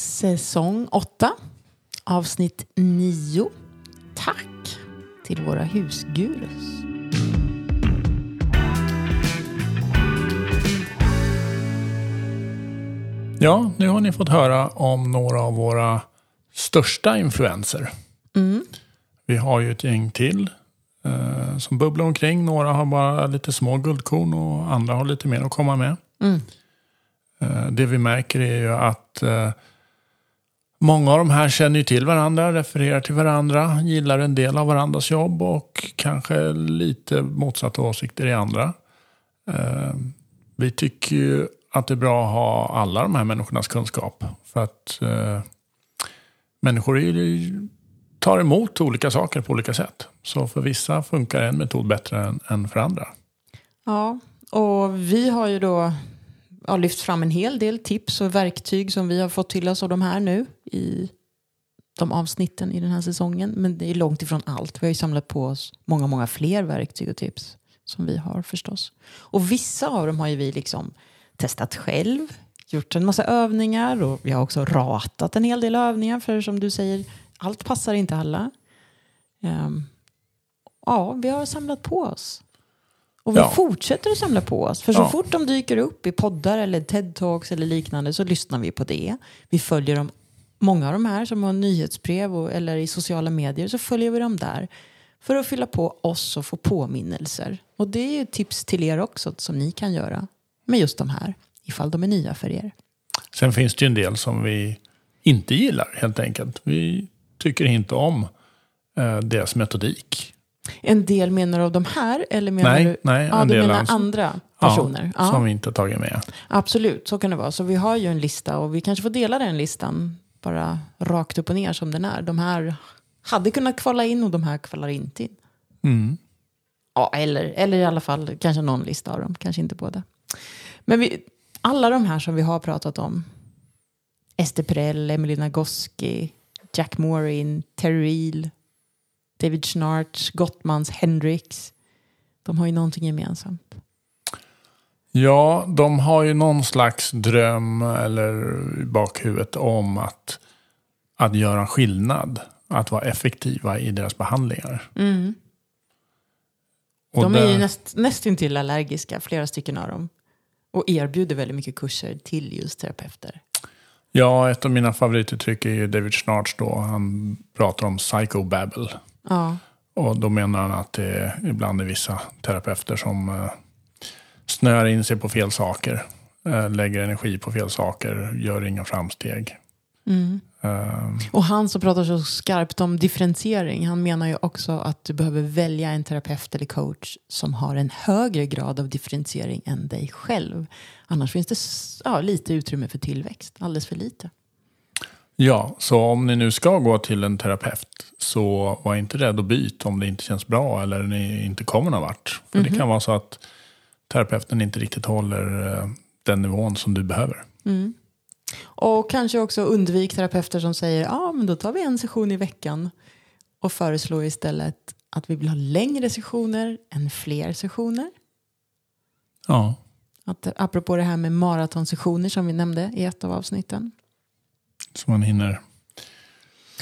Säsong 8, avsnitt 9. Tack till våra husgurus. Ja, nu har ni fått höra om några av våra största influenser. Mm. Vi har ju ett gäng till eh, som bubblar omkring. Några har bara lite små guldkorn och andra har lite mer att komma med. Mm. Eh, det vi märker är ju att eh, många av de här känner ju till varandra, refererar till varandra, gillar en del av varandras jobb och kanske lite motsatta åsikter i andra. Eh, vi tycker ju att det är bra att ha alla de här människornas kunskap. För att eh, människor ju- tar emot olika saker på olika sätt. Så för vissa funkar en metod bättre än, än för andra. Ja, och vi har ju då ja, lyft fram en hel del tips och verktyg som vi har fått till oss av de här nu i de avsnitten i den här säsongen. Men det är långt ifrån allt. Vi har ju samlat på oss många, många fler verktyg och tips som vi har förstås. Och vissa av dem har ju vi liksom testat själv, gjort en massa övningar och vi har också ratat en hel del övningar för som du säger, allt passar inte alla. Ehm, ja, vi har samlat på oss. Och vi Ja. fortsätter att samla på oss. För så Ja. fort de dyker upp i poddar eller TED-talks eller liknande så lyssnar vi på det. Vi följer dem, många av de här som har nyhetsbrev och, eller i sociala medier så följer vi dem där. För att fylla på oss och få påminnelser. Och det är ju tips till er också som ni kan göra med just de här. Ifall de är nya för er. Sen finns det ju en del som vi inte gillar helt enkelt. Vi tycker inte om eh, deras metodik. En del menar du av de här? Eller menar Nej, du, nej, ja, en du del menar alltså. andra personer? Ja, Som vi inte tagit med. Absolut, så kan det vara. Så vi har ju en lista och vi kanske får dela den listan bara rakt upp och ner som den är. De här hade kunnat kvala in och de här kvalar inte in. Mm. Ja, eller, eller i alla fall kanske någon lista av dem, kanske inte båda. Men vi, alla de här som vi har pratat om, Ester Perel, Emily Nagoski, Jack Morin, Terry Real, David Schnarch, Gottmans, Hendrix, de har ju någonting gemensamt. Ja, de har ju någon slags dröm eller i bakhuvudet om att, att göra skillnad. Att vara effektiva i deras behandlingar. Och De är ju näst, nästintill allergiska, flera stycken av dem. Och erbjuder väldigt mycket kurser till just terapeuter. Ja, ett av mina favorituttryck är ju David Schnarch då. Han pratar om psychobabble. Ja, Och då menar han att det är ibland är vissa terapeuter som eh, snöar in sig på fel saker. Eh, lägger energi på fel saker, gör inga framsteg. Eh, och han som pratar så skarpt om differentiering, han menar ju också att du behöver välja en terapeut eller coach som har en högre grad av differentiering än dig själv. Annars finns det ja, lite utrymme för tillväxt, alldeles för lite. ja, så om ni nu ska gå till en terapeut så var inte rädd att byta om det inte känns bra eller ni inte kommer någon vart. För det kan vara så att terapeuten inte riktigt håller eh, den nivån som du behöver. Och kanske också undvik terapeuter som säger ja men då tar vi en session i veckan och föreslår istället att vi vill ha längre sessioner än fler sessioner. Ja, Att, apropå det här med maratonsessioner som vi nämnde i ett av avsnitten. så man hinner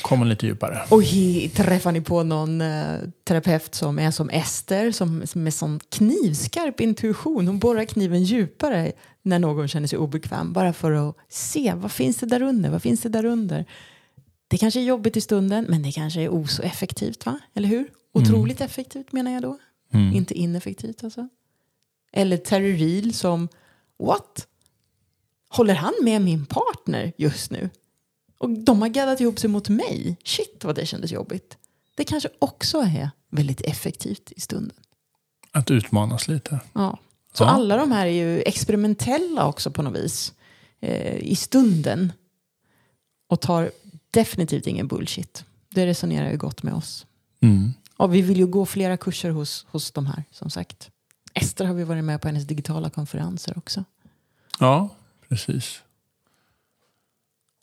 komma lite djupare. Och he, träffar ni på någon eh, terapeut som är som Ester, som, som med sån knivskarp intuition. Hon borrar kniven djupare när någon känner sig obekväm. Bara för att se, vad finns det där under? Vad finns det där under? Det kanske är jobbigt i stunden, men det kanske är oso effektivt, va? Eller hur? Otroligt effektivt menar jag då. Inte ineffektivt alltså. Eller Terry Real som, what? Håller han med min partner just nu? Och de har gaddat ihop sig mot mig. Shit vad det kändes jobbigt. Det kanske också är väldigt effektivt i stunden. Att utmanas lite. Ja. Så Ja. alla de här är ju experimentella också på något vis. Eh, I stunden. Och tar definitivt ingen bullshit. Det resonerar ju gott med oss. Mm. Och vi vill ju gå flera kurser hos, hos de här som sagt. Ester har vi varit med på hennes digitala konferenser också. Ja, precis.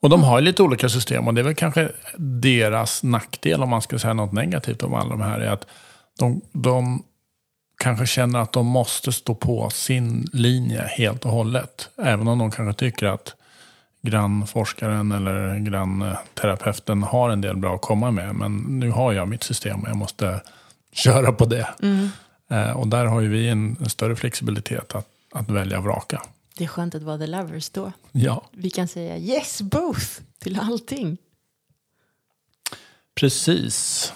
Och de har lite olika system och det är väl kanske deras nackdel om man ska säga något negativt om alla de här. är att de, de kanske känner att de måste stå på sin linje helt och hållet. Även om de kanske tycker att grannforskaren eller grannterapeuten har en del bra att komma med. Men nu har jag mitt system och jag måste köra på det. Mm. Eh, och där har ju vi en, en större flexibilitet att, att välja och vraka. Det är skönt att vara the lovers då. Ja, Vi kan säga yes both till allting. precis.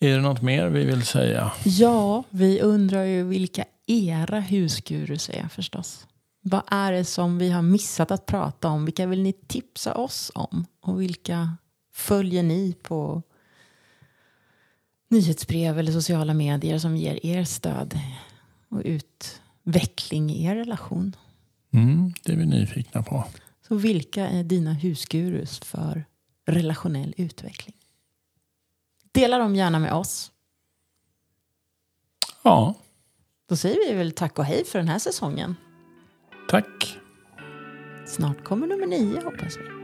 Är det något mer vi vill säga? Ja, vi undrar ju vilka era husgurus är förstås. Vad är det som vi har missat att prata om? Vilka vill ni tipsa oss om? Och vilka följer ni på nyhetsbrev eller sociala medier som ger er stöd och utveckling i er relation? Mm, det är vi nyfikna på. Så vilka är dina husgurus för relationell utveckling? Dela dem gärna med oss. Ja, Då säger vi väl tack och hej för den här säsongen. tack. Snart kommer nummer nio hoppas vi.